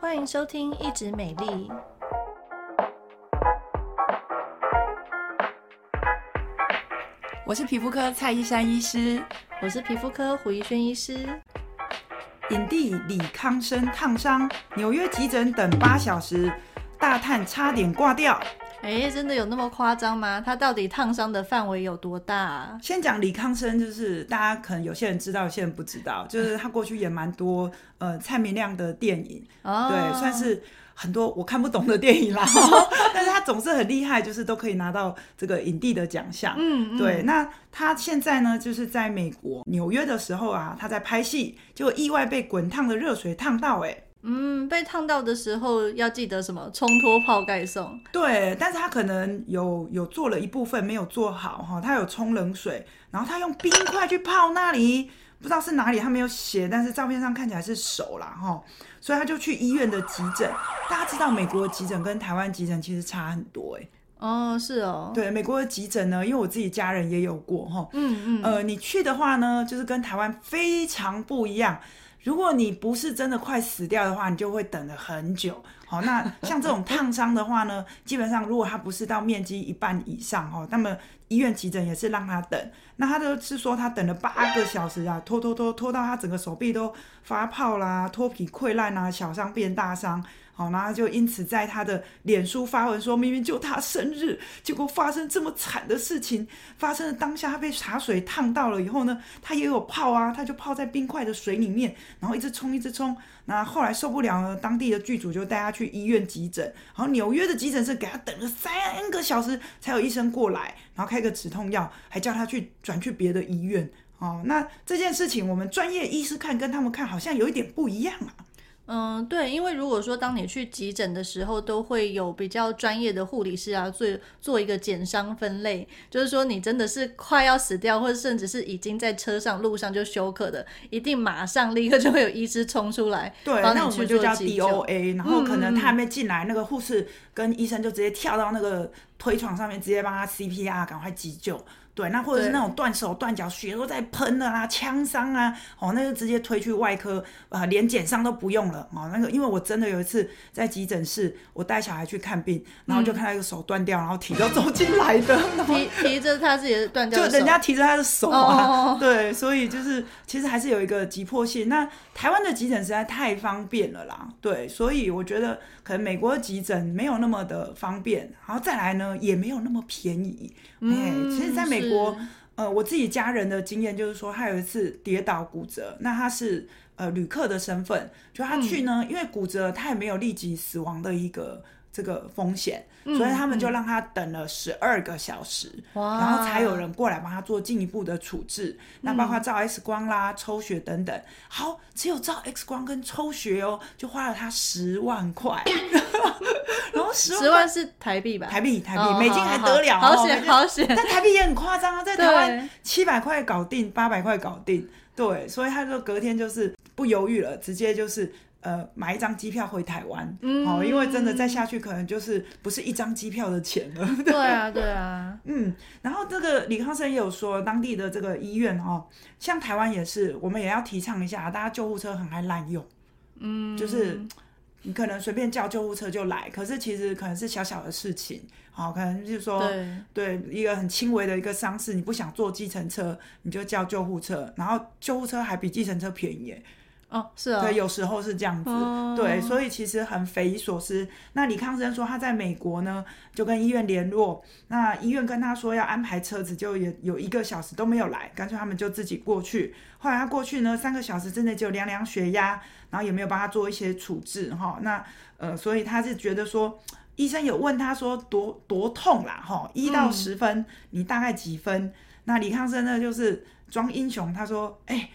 欢迎收听《一直美丽》，我是皮肤科蔡依珊医师，我是皮肤科胡怡轩医师。影帝李康生烫伤，纽约急诊等八小时，大叹差点挂掉。哎，真的有那么夸张吗？他到底烫伤的范围有多大啊？先讲李康生，就是大家可能有些人知道，有些人不知道，就是他过去演蛮多呃蔡明亮的电影，哦、对，算是很多我看不懂的电影啦。但是他总是很厉害，就是都可以拿到这个影帝的奖项。嗯，嗯，对。那他现在呢，就是在美国纽约的时候啊，他在拍戏，就意外被滚烫的热水烫到，哎。嗯，被烫到的时候要记得什么？冲脱泡盖送。对，但是他可能有有做了一部分没有做好哈，他有冲冷水，然后他用冰块去泡那里，不知道是哪里，他没有写，但是照片上看起来是手啦哈，所以他就去医院的急诊。大家知道美国的急诊跟台湾急诊其实差很多哎。哦，是哦。对，美国的急诊呢，因为我自己家人也有过哈，嗯嗯，呃，你去的话呢，就是跟台湾非常不一样。如果你不是真的快死掉的话，你就会等了很久。好，那像这种烫伤的话呢，基本上如果它不是到面积一半以上哈，那么医院急诊也是让他等。那他就是说他等了八个小时啊，拖拖拖拖到他整个手臂都发泡啦，脱皮溃烂啦，小伤变大伤。好，然后就因此在他的脸书发文说，明明就他生日，结果发生这么惨的事情。发生的当下，他被茶水烫到了以后呢，他也有泡啊，他就泡在冰块的水里面，然后一直冲一直冲。那后来受不了了，当地的剧组就带他去医院急诊。然后纽约的急诊室给他等了三个小时才有医生过来，然后开个止痛药，还叫他去转去别的医院。哦，那这件事情我们专业医师看跟他们看好像有一点不一样啊。嗯，对，因为如果说当你去急诊的时候，都会有比较专业的护理师啊，做做一个减伤分类，就是说你真的是快要死掉，或者甚至是已经在车上路上就休克的，一定马上立刻就会有医师冲出来，对，那我们就叫 DOA，然后可能他还没进来，嗯、那个护士跟医生就直接跳到那个推床上面，直接帮他 CPR，赶快急救。对，那或者是那种断手断脚，血都在喷的啦，枪伤啊，哦，那就直接推去外科，啊、呃，连检伤都不用了，哦，那个，因为我真的有一次在急诊室，我带小孩去看病，然后就看到一个手断掉，然后提着走进来的，提提着他自己的断掉就人家提着他的手啊，哦、对，所以就是其实还是有一个急迫性。那台湾的急诊实在太方便了啦，对，所以我觉得可能美国的急诊没有那么的方便，然后再来呢，也没有那么便宜。嗯，其实在美国，是呃，我自己家人的经验就是说，他有一次跌倒骨折，那他是呃旅客的身份，就他去呢，嗯、因为骨折，他也没有立即死亡的一个。这个风险，所以他们就让他等了十二个小时，嗯、然后才有人过来帮他做进一步的处置。那包括照 X 光啦、抽血等等。好，只有照 X 光跟抽血哦，就花了他十万块。然后十万，十万是台币吧？台币，台币，美金还得了？好险，好险！但台币也很夸张啊，在台湾七百块搞定，八百块搞定。对，所以他就隔天就是不犹豫了，直接就是。呃，买一张机票回台湾，嗯、哦，因为真的再下去可能就是不是一张机票的钱了。对啊，对啊，嗯，然后这个李康生也有说，当地的这个医院哦，像台湾也是，我们也要提倡一下，大家救护车很爱滥用，嗯，就是你可能随便叫救护车就来，可是其实可能是小小的事情，好、哦，可能就是说，对，对一个很轻微的一个伤势，你不想坐计程车，你就叫救护车，然后救护车还比计程车便宜。哦，是啊、哦，对，有时候是这样子，哦、对，所以其实很匪夷所思。那李康生说他在美国呢，就跟医院联络，那医院跟他说要安排车子，就有有一个小时都没有来，干脆他们就自己过去。后来他过去呢，三个小时之内就量量血压，然后也没有帮他做一些处置哈。那呃，所以他是觉得说，医生有问他说多多痛啦哈，一到十分，嗯、你大概几分？那李康生呢就是装英雄，他说，哎、欸。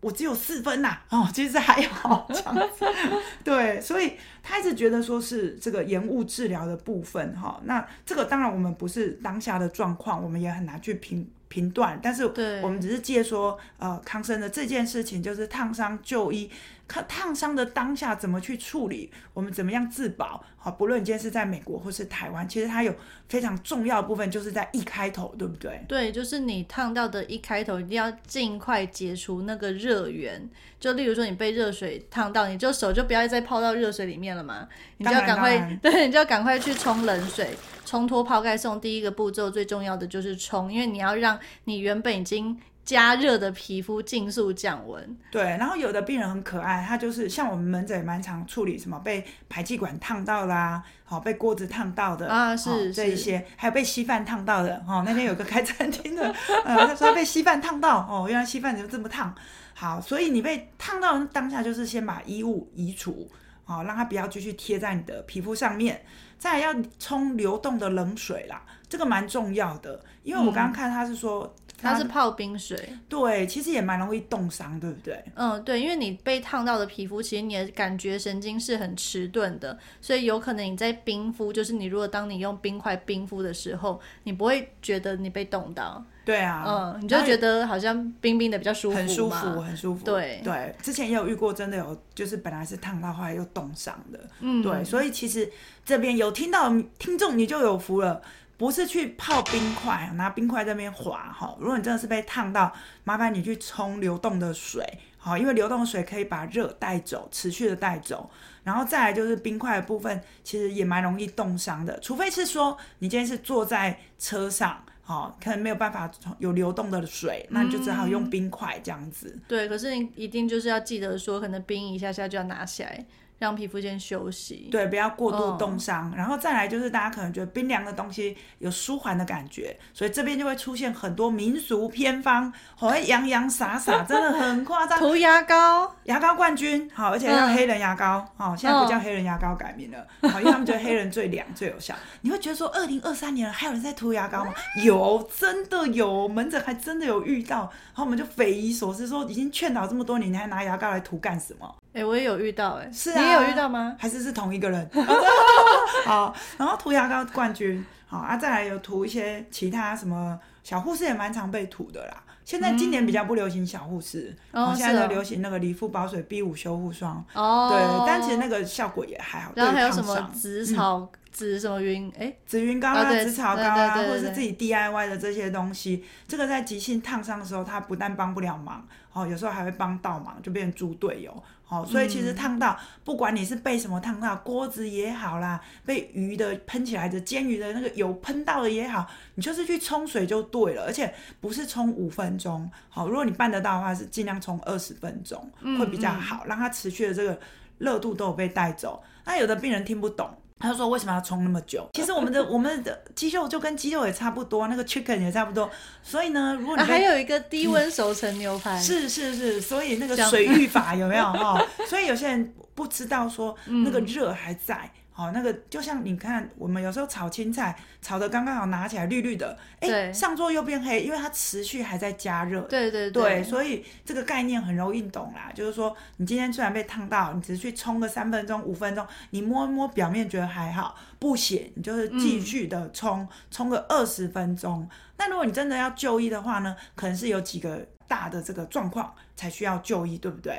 他我只有四分呐，哦，其实还好这样子，对，所以他一直觉得说是这个延误治疗的部分哈。那这个当然我们不是当下的状况，我们也很难去评评断。但是我们只是借说呃康生的这件事情，就是烫伤就医。看烫伤的当下怎么去处理，我们怎么样自保？好，不论你今天是在美国或是台湾，其实它有非常重要的部分，就是在一开头，对不对？对，就是你烫到的一开头，一定要尽快解除那个热源。就例如说，你被热水烫到，你就手就不要再泡到热水里面了嘛，你就要赶快，对，你就要赶快去冲冷水，冲脱泡盖送。第一个步骤最重要的就是冲，因为你要让你原本已经。加热的皮肤尽速降温。对，然后有的病人很可爱，他就是像我们门诊也蛮常处理什么被排气管烫到啦，好被锅子烫到的啊，是这一些，还有被稀饭烫到的。哦，那天有个开餐厅的，呃，他说他被稀饭烫到，哦，原来稀饭怎么这么烫？好，所以你被烫到当下就是先把衣物移除，好，让它不要继续贴在你的皮肤上面，再来要冲流动的冷水啦，这个蛮重要的，因为我刚刚看他是说。嗯它是泡冰水，对，其实也蛮容易冻伤，对不对？嗯，对，因为你被烫到的皮肤，其实你的感觉神经是很迟钝的，所以有可能你在冰敷，就是你如果当你用冰块冰敷的时候，你不会觉得你被冻到。对啊，嗯，你就觉得好像冰冰的比较舒服，很舒服，很舒服。对对，之前也有遇过，真的有，就是本来是烫到，后来又冻伤的。嗯，对，所以其实这边有听到听众，你就有福了。不是去泡冰块，拿冰块这边滑哈。如果你真的是被烫到，麻烦你去冲流动的水，好，因为流动的水可以把热带走，持续的带走。然后再来就是冰块的部分，其实也蛮容易冻伤的，除非是说你今天是坐在车上，好，可能没有办法有流动的水，那你就只好用冰块这样子。对，可是你一定就是要记得说，可能冰一下下就要拿起来。让皮肤先休息，对，不要过度冻伤。嗯、然后再来就是大家可能觉得冰凉的东西有舒缓的感觉，所以这边就会出现很多民俗偏方，好洋洋洒洒，真的很夸张。涂牙膏，牙膏冠军，好，而且叫黑人牙膏，好、嗯，现在不叫黑人牙膏改名了，好、嗯，因为他们觉得黑人最凉最有效。你会觉得说，二零二三年了，还有人在涂牙膏吗？有，真的有，门诊还真的有遇到，然后我们就匪夷所思，说已经劝导这么多年，你还拿牙膏来涂干什么？哎、欸，我也有遇到、欸，哎，是啊，你也有遇到吗？还是是同一个人？好，然后涂牙膏冠军，好啊，再来有涂一些其他什么小护士也蛮常被涂的啦。现在今年比较不流行小护士，现在都流行那个理肤保水 B 五修护霜，哦，对，但其实那个效果也还好。然后还有什么紫草紫、嗯、什么云？哎，紫云膏啊，紫草膏啊，或者是自己 DIY 的这些东西，这个在急性烫伤的时候，它不但帮不了忙，哦，有时候还会帮倒忙，就变成猪队友。好，所以其实烫到，不管你是被什么烫到，锅子也好啦，被鱼的喷起来的煎鱼的那个油喷到的也好，你就是去冲水就对了，而且不是冲五分钟。好，如果你办得到的话，是尽量冲二十分钟会比较好，让它持续的这个热度都有被带走。那有的病人听不懂。他说：“为什么要冲那么久？其实我们的 我们的鸡肉就跟鸡肉也差不多，那个 chicken 也差不多。所以呢，如果你、啊、还有一个低温熟成牛排，是是是，所以那个 水浴法有没有哈？所以有些人不知道说那个热还在。嗯”哦，那个就像你看，我们有时候炒青菜，炒的刚刚好，拿起来绿绿的，哎，上桌又变黑，因为它持续还在加热。对对对，对，所以这个概念很容易懂啦。就是说，你今天虽然被烫到，你只是去冲个三分钟、五分钟，你摸一摸表面觉得还好，不咸，你就是继续的冲，冲、嗯、个二十分钟。那如果你真的要就医的话呢，可能是有几个大的这个状况才需要就医，对不对？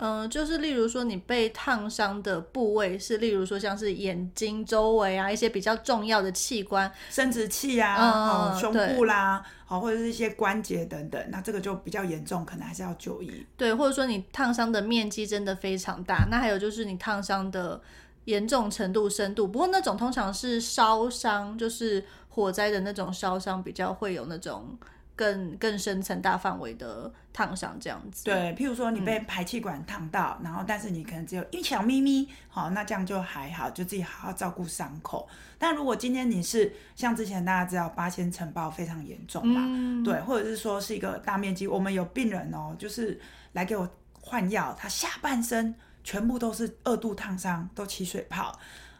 嗯、呃，就是例如说你被烫伤的部位是，例如说像是眼睛周围啊，一些比较重要的器官，生殖器啊，嗯、哦，胸部啦，好，或者是一些关节等等，那这个就比较严重，可能还是要就医。对，或者说你烫伤的面积真的非常大，那还有就是你烫伤的严重程度、深度，不过那种通常是烧伤，就是火灾的那种烧伤，比较会有那种。更更深层大范围的烫伤这样子，对，譬如说你被排气管烫到，嗯、然后但是你可能只有一小咪咪，好，那这样就还好，就自己好好照顾伤口。但如果今天你是像之前大家知道八仙尘爆非常严重嘛，嗯、对，或者是说是一个大面积，我们有病人哦，就是来给我换药，他下半身全部都是二度烫伤，都起水泡，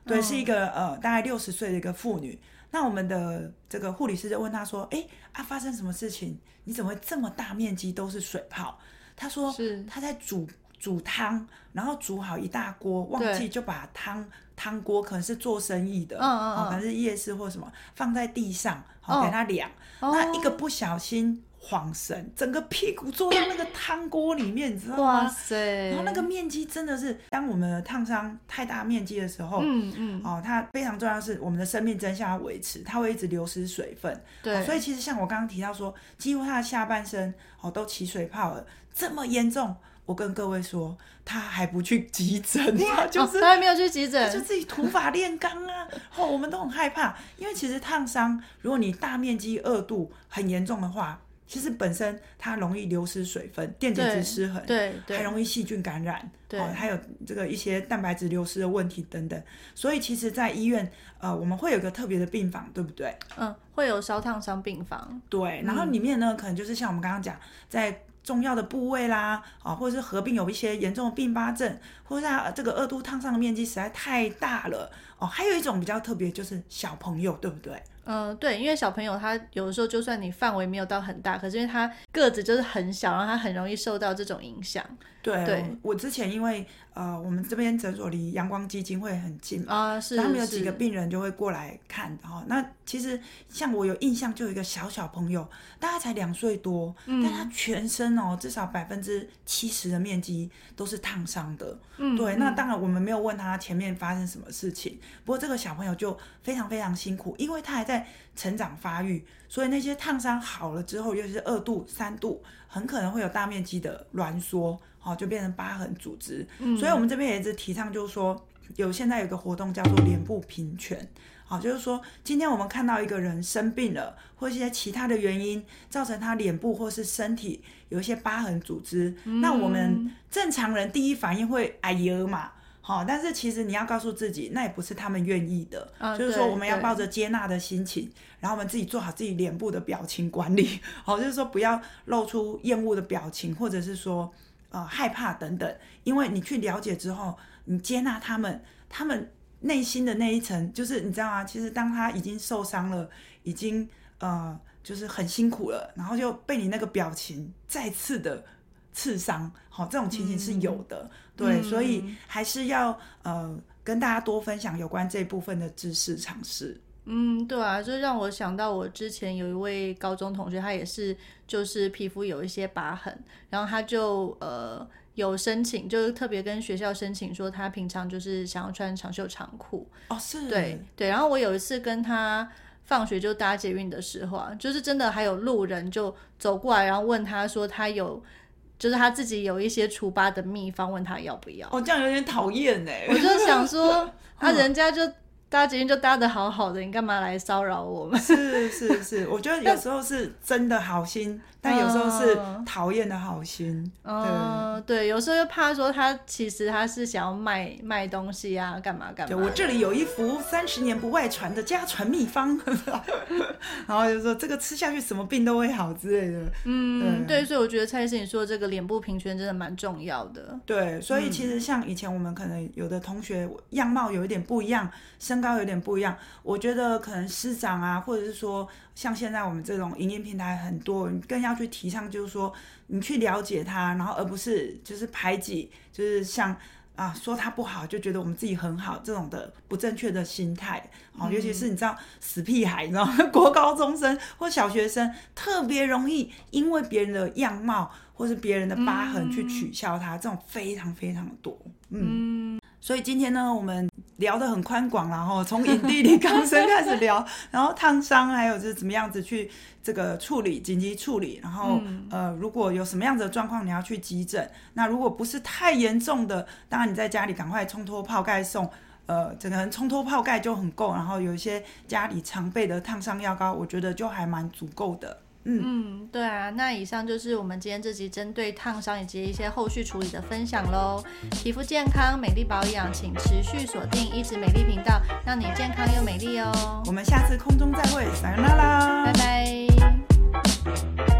对，嗯、是一个呃大概六十岁的一个妇女。那我们的这个护理师就问她说：“哎啊，发生什么事情？你怎么会这么大面积都是水泡？”她说：“是她在煮煮汤，然后煮好一大锅，忘记就把汤汤锅可能是做生意的，嗯嗯嗯，可能是夜市或什么，放在地上，好给它凉。哦、那一个不小心。晃神，整个屁股坐到那个汤锅里面，你知道吗？哇塞！然后那个面积真的是，当我们的烫伤太大面积的时候，嗯嗯，哦，它非常重要的是我们的生命真相要维持，它会一直流失水分。对、哦，所以其实像我刚刚提到说，几乎他的下半身哦都起水泡了，这么严重，我跟各位说，他还不去急诊，他就是、哦、他还没有去急诊，就自己土法炼钢啊！哦，我们都很害怕，因为其实烫伤，如果你大面积二度很严重的话。其实本身它容易流失水分，电解质失衡，对，对，还容易细菌感染，对、哦，还有这个一些蛋白质流失的问题等等。所以其实，在医院，呃，我们会有个特别的病房，对不对？嗯，会有烧烫伤病房。对，然后里面呢，嗯、可能就是像我们刚刚讲，在重要的部位啦，啊、哦，或者是合并有一些严重的并发症，或者是它这个二度烫伤的面积实在太大了，哦，还有一种比较特别，就是小朋友，对不对？嗯，对，因为小朋友他有的时候就算你范围没有到很大，可是因为他个子就是很小，然后他很容易受到这种影响。对，对我之前因为呃，我们这边诊所离阳光基金会很近啊，是，他们有几个病人就会过来看，哈。那其实像我有印象，就有一个小小朋友，大概才两岁多，嗯，但他全身哦，至少百分之七十的面积都是烫伤的。嗯，对，那当然我们没有问他前面发生什么事情，不过这个小朋友就非常非常辛苦，因为他还在成长发育，所以那些烫伤好了之后，尤其是二度、三度，很可能会有大面积的挛缩。哦，就变成疤痕组织，嗯、所以我们这边也一直提倡，就是说有现在有个活动叫做脸部平权，好，就是说今天我们看到一个人生病了，或一些其他的原因造成他脸部或是身体有一些疤痕组织，嗯、那我们正常人第一反应会哎呀嘛，好，但是其实你要告诉自己，那也不是他们愿意的，啊、就是说我们要抱着接纳的心情，然后我们自己做好自己脸部的表情管理，好，就是说不要露出厌恶的表情，或者是说。呃，害怕等等，因为你去了解之后，你接纳他们，他们内心的那一层，就是你知道吗？其实当他已经受伤了，已经呃，就是很辛苦了，然后就被你那个表情再次的刺伤，好、哦，这种情形是有的，嗯、对，嗯、所以还是要呃跟大家多分享有关这部分的知识尝试。嗯，对啊，就让我想到我之前有一位高中同学，他也是就是皮肤有一些疤痕，然后他就呃有申请，就是特别跟学校申请说他平常就是想要穿长袖长裤哦，是，对。对，然后我有一次跟他放学就搭捷运的时候啊，就是真的还有路人就走过来，然后问他说他有就是他自己有一些除疤的秘方，问他要不要？哦，这样有点讨厌哎，我就想说 他人家就。搭捷运就搭的好好的，你干嘛来骚扰我们？是是是，我觉得有时候是真的好心。但有时候是讨厌的好心，嗯，对，有时候又怕说他其实他是想要卖卖东西啊，干嘛干嘛。对，我这里有一幅三十年不外传的家传秘方，然后就说这个吃下去什么病都会好之类的。嗯，对，所以我觉得蔡医师你说这个脸部平权真的蛮重要的。对，所以其实像以前我们可能有的同学样貌有一点不一样，身高有点不一样，我觉得可能师长啊，或者是说。像现在我们这种影音平台很多，你更要去提倡，就是说你去了解他，然后而不是就是排挤，就是像啊说他不好就觉得我们自己很好这种的不正确的心态。哦，尤其是你知道死屁孩，你知道吗？国高中生或小学生特别容易因为别人的样貌或是别人的疤痕去取笑他，嗯、这种非常非常的多。嗯，嗯所以今天呢，我们。聊得很宽广，然后从影帝李刚生开始聊，然后烫伤，还有就是怎么样子去这个处理紧急处理，然后、嗯、呃如果有什么样子的状况，你要去急诊。那如果不是太严重的，当然你在家里赶快冲脱泡盖送，呃整个人冲脱泡盖就很够。然后有一些家里常备的烫伤药膏，我觉得就还蛮足够的。嗯，对啊，那以上就是我们今天这集针对烫伤以及一些后续处理的分享喽。皮肤健康、美丽保养，请持续锁定一直美丽频道，让你健康又美丽哦。我们下次空中再会，拜拜啦，拜拜。